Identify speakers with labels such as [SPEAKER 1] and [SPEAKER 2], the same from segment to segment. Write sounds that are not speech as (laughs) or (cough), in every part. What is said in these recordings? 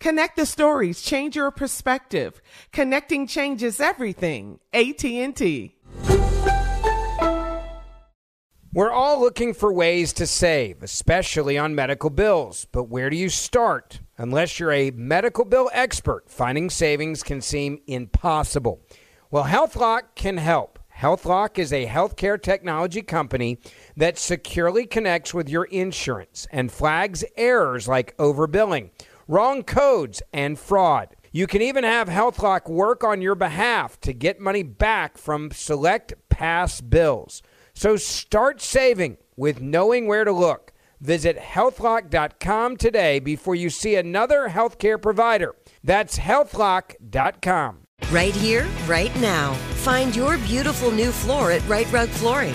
[SPEAKER 1] Connect the stories, change your perspective. Connecting changes everything. AT&T.
[SPEAKER 2] We're all looking for ways to save, especially on medical bills. But where do you start? Unless you're a medical bill expert, finding savings can seem impossible. Well, HealthLock can help. HealthLock is a healthcare technology company that securely connects with your insurance and flags errors like overbilling wrong codes, and fraud. You can even have HealthLock work on your behalf to get money back from select past bills. So start saving with knowing where to look. Visit healthlock.com today before you see another healthcare provider. That's healthlock.com.
[SPEAKER 3] Right here, right now. Find your beautiful new floor at Rite Rug Flooring.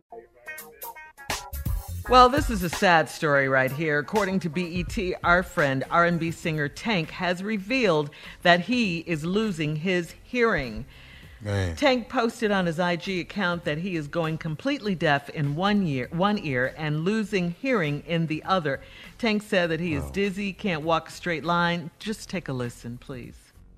[SPEAKER 4] Well, this is a sad story right here. According to BET, our friend R&B singer Tank has revealed that he is losing his hearing.
[SPEAKER 5] Man.
[SPEAKER 4] Tank posted on his IG account that he is going completely deaf in one ear, one ear and losing hearing in the other. Tank said that he is dizzy, can't walk a straight line. Just take a listen, please.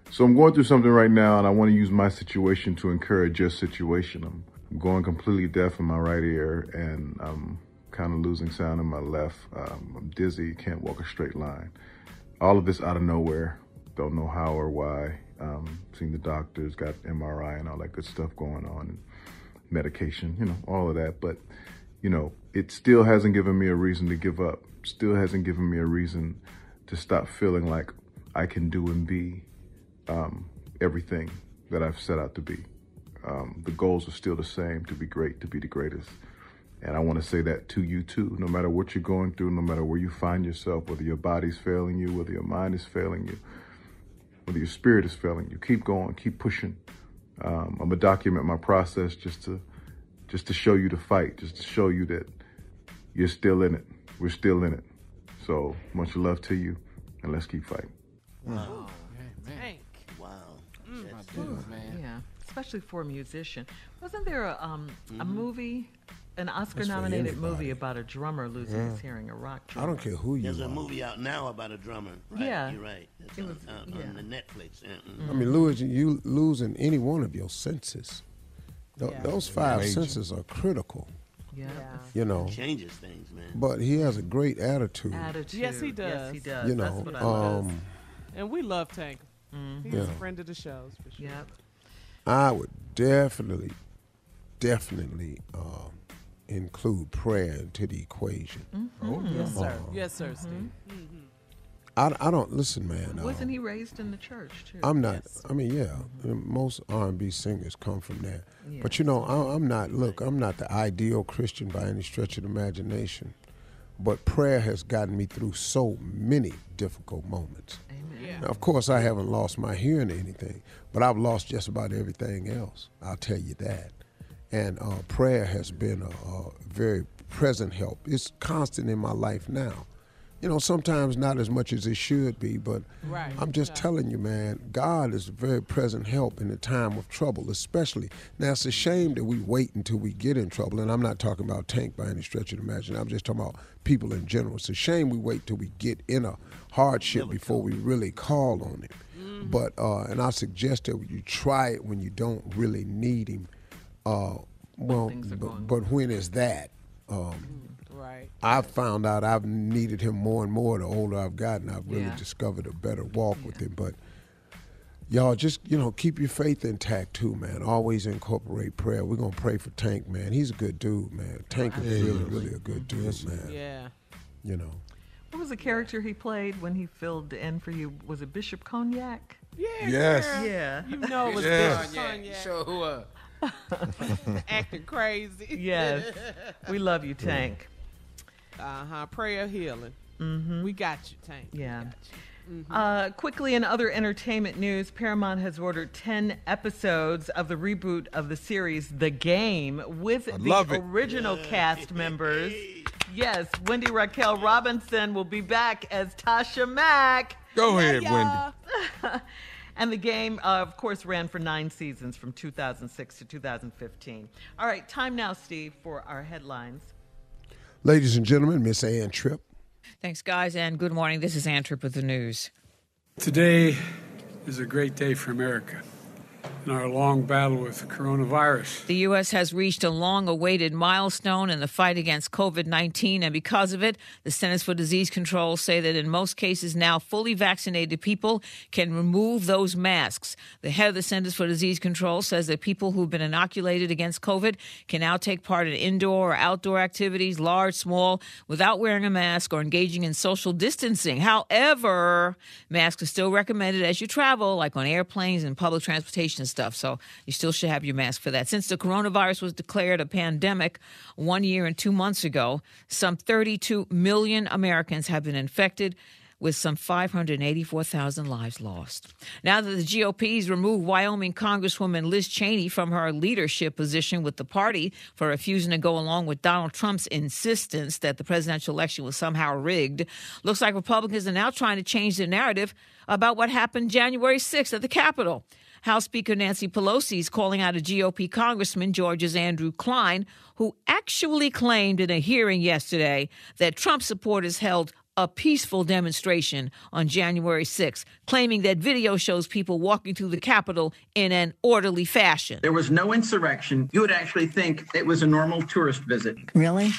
[SPEAKER 5] So I'm going through something right now, and I want to use my situation to encourage your situation. I'm going completely deaf in my right ear, and I'm kind of losing sound in my left. Um, I'm dizzy, can't walk a straight line. All of this out of nowhere. Don't know how or why. Um, seen the doctors, got MRI and all that good stuff going on, and medication, you know, all of that. But, you know, it still hasn't given me a reason to give up. Still hasn't given me a reason to stop feeling like I can do and be um, everything that I've set out to be. Um, the goals are still the same to be great, to be the greatest. And I want to say that to you too. No matter what you're going through, no matter where you find yourself, whether your body's failing you, whether your mind is failing you, whether your spirit is failing you, keep going, keep pushing. Um, I'm gonna document my process just to just to show you the fight, just to show you that you're still in it. We're still in it. So much love to you, and let's keep fighting.
[SPEAKER 4] Wow. man! Wow, my dude, man. Yeah, especially for a musician. Wasn't there a um, a movie, an Oscar-nominated
[SPEAKER 6] anybody.
[SPEAKER 4] movie about a drummer losing his hearing, a rock
[SPEAKER 6] I don't care who you
[SPEAKER 7] There's
[SPEAKER 6] are.
[SPEAKER 7] a movie out now about a drummer. Right,
[SPEAKER 4] Yeah.
[SPEAKER 7] you're right. It's
[SPEAKER 4] It
[SPEAKER 7] on,
[SPEAKER 4] was-
[SPEAKER 7] uh,
[SPEAKER 4] yeah.
[SPEAKER 7] on the Netflix. Yeah, mm.
[SPEAKER 6] I mean, losing you losing any one of your senses. Th-
[SPEAKER 1] Yeah.
[SPEAKER 6] Those five
[SPEAKER 5] Major.
[SPEAKER 6] senses are critical.
[SPEAKER 4] Yeah.
[SPEAKER 6] You know,
[SPEAKER 7] changes things, man.
[SPEAKER 6] but he has a great attitude.
[SPEAKER 4] Attitude.
[SPEAKER 1] Yes, he
[SPEAKER 4] Yes, he
[SPEAKER 1] does.
[SPEAKER 4] does.
[SPEAKER 6] You
[SPEAKER 4] That's what I love.
[SPEAKER 6] um,
[SPEAKER 1] And we love Tank. He's
[SPEAKER 6] Yeah.
[SPEAKER 1] a friend of the shows for sure.
[SPEAKER 4] Yep.
[SPEAKER 6] I would definitely, definitely um, include prayer into the equation.
[SPEAKER 4] Mm-hmm.
[SPEAKER 5] Oh,
[SPEAKER 1] Yes, sir.
[SPEAKER 6] Uh,
[SPEAKER 1] Yes, sir, Steve.
[SPEAKER 6] I, I don't listen, man. uh,
[SPEAKER 4] Wasn't he raised in the church too?
[SPEAKER 6] I'm not. I mean, yeah, most R&B singers come from there. But you know, I, I'm not. Look, I'm not the ideal Christian by any stretch of the imagination. But prayer has gotten me through so many difficult moments. Now, of course, I haven't lost my hearing or anything, but I've lost just about everything else. I'll tell you that. And uh, prayer has been a, a very present help. It's constant in my life now. You know, sometimes not as much as it should be, but
[SPEAKER 1] Right,
[SPEAKER 6] I'm just telling you, man, God is a very present help in the time of trouble, especially. Now, it's a shame that we wait until we get in trouble, and I'm not talking about Tank by any stretch of the imagination. I'm just talking about people in general. It's a shame we wait till we get in a hardship before we really call on Him. But, uh, and I suggest that you try it when you don't really need Him. Uh, well, but, but when is that? Um,
[SPEAKER 1] Right.
[SPEAKER 6] I've found out I've needed him more and more the older I've gotten. I've really
[SPEAKER 4] Yeah.
[SPEAKER 6] discovered a better walk with him. But y'all just, you know, keep your faith intact too, man. Always incorporate prayer. We're gonna pray for Tank, man. He's a good dude, man. Tank is really, really a good dude, man.
[SPEAKER 1] Yeah.
[SPEAKER 6] You know.
[SPEAKER 4] What was the character he played when he filled in for you? Was it Bishop Cognac?
[SPEAKER 1] Yeah.
[SPEAKER 8] Yes.
[SPEAKER 1] girl.
[SPEAKER 4] Yeah.
[SPEAKER 1] You know it was
[SPEAKER 8] Yeah.
[SPEAKER 1] Bishop Cognac
[SPEAKER 2] So who? Uh, (laughs)
[SPEAKER 1] acting crazy.
[SPEAKER 4] Yes. we love you, Tank.
[SPEAKER 1] Uh huh. Prayer healing. Mm-hmm. We got you, Tank.
[SPEAKER 4] Yeah.
[SPEAKER 1] got you.
[SPEAKER 4] Uh, quickly, in other entertainment news, Paramount has ordered 10 episodes of the reboot of the series The Game with the
[SPEAKER 8] love it.
[SPEAKER 4] original cast members. (laughs) Yes, Wendy Raquel Robinson will be back as Tasha Mack.
[SPEAKER 8] Go ahead,
[SPEAKER 1] Yeah.
[SPEAKER 8] Wendy. (laughs)
[SPEAKER 4] And the game, uh, of course, ran for nine seasons from 2006 to 2015. All right, time now, Steve, for our headlines.
[SPEAKER 6] Ladies and gentlemen, Miss Ann Tripp.
[SPEAKER 9] Thanks, guys, and good morning. This is Ann Tripp with the news.
[SPEAKER 10] Today is a great day for America in our long battle with coronavirus.
[SPEAKER 9] The U.S. has reached a long awaited milestone in the fight against COVID 19, and because of it, the Centers for Disease Control say that in most cases now, fully vaccinated people can remove those masks. The head of the Centers for Disease Control says that people who've been inoculated against COVID can now take part in indoor or outdoor activities, large, small, without wearing a mask or engaging in social distancing. However, masks are still recommended as you travel, like on airplanes and public transportation stuff. So you still should have your mask for that. Since the coronavirus was declared a pandemic one year and two months ago, some 32 million Americans have been infected with some 584,000 lives lost. Now that the GOP's removed Wyoming Congresswoman Liz Cheney from her leadership position with the party for refusing to go along with Donald Trump's insistence that the presidential election was somehow rigged, looks like Republicans are now trying to change the narrative about what happened January 6th at the Capitol. House Speaker Nancy Pelosi is calling out a GOP Congressman, Georgia's Andrew Clyde, who actually claimed in a hearing yesterday that Trump supporters held a peaceful demonstration on January 6th, claiming that video shows people walking through the Capitol in an orderly fashion.
[SPEAKER 11] There was no insurrection. You would actually think it was a normal tourist visit.
[SPEAKER 12] Really?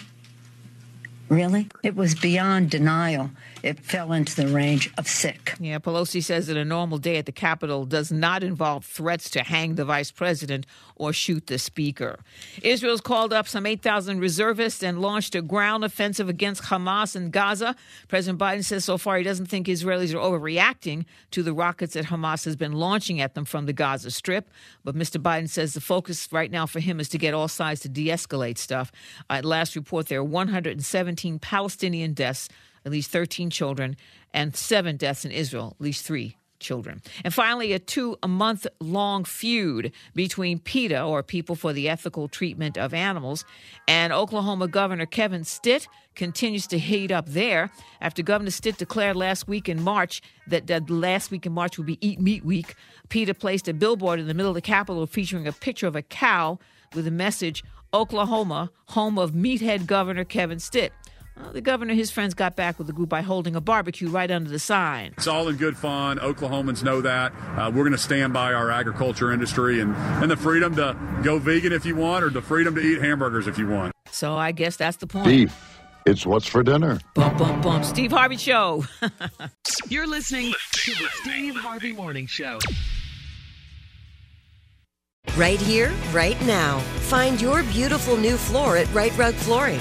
[SPEAKER 12] Really? It was beyond denial. It fell into the range of sick.
[SPEAKER 9] Yeah, Pelosi says that a normal day at the Capitol does not involve threats to hang the vice president or shoot the speaker. Israel's called up some 8,000 reservists and launched a ground offensive against Hamas in Gaza. President Biden says so far he doesn't think Israelis are overreacting to the rockets that Hamas has been launching at them from the Gaza Strip. But Mr. Biden says the focus right now for him is to get all sides to de escalate stuff. At last report, there are 117 Palestinian deaths at least 13 children, and seven deaths in Israel, at least three children. And finally, a two a month long feud between PETA, or People for the Ethical Treatment of Animals, and Oklahoma Governor Kevin Stitt continues to heat up there after Governor Stitt declared last week in March that, that last week in March would be Eat Meat Week. PETA placed a billboard in the middle of the Capitol featuring a picture of a cow with the message, Oklahoma, home of meathead Governor Kevin Stitt. Well, the governor and his friends got back with the group by holding a barbecue right under the sign.
[SPEAKER 13] It's all in good fun. Oklahomans know that. Uh, we're going to stand by our agriculture industry and, and the freedom to go vegan if you want or the freedom to eat hamburgers if you want.
[SPEAKER 9] So I guess that's the point.
[SPEAKER 14] Beef. It's what's for dinner.
[SPEAKER 9] Bum, bum, bum. Steve Harvey Show. (laughs)
[SPEAKER 15] You're listening to the Steve Harvey Morning Show.
[SPEAKER 3] Right here, right now. Find your beautiful new floor at Rite Rug Flooring.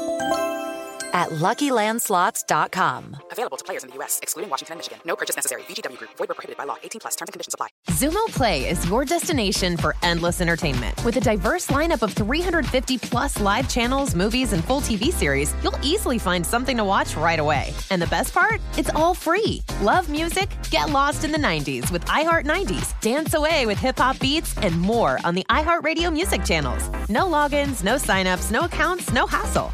[SPEAKER 16] at LuckyLandSlots.com.
[SPEAKER 17] Available to players in the U.S., excluding Washington and Michigan. No purchase necessary. VGW Group. Void where prohibited by law. 18 plus. Terms and conditions apply.
[SPEAKER 18] Xumo Play is your destination for endless entertainment. With a diverse lineup of 350 plus live channels, movies, and full TV series, you'll easily find something to watch right away. And the best part? It's all free. Love music? Get lost in the 90s with iHeart 90s. Dance away with hip hop beats and more on the iHeartRadio music channels. No logins, no signups, no accounts, no hassle.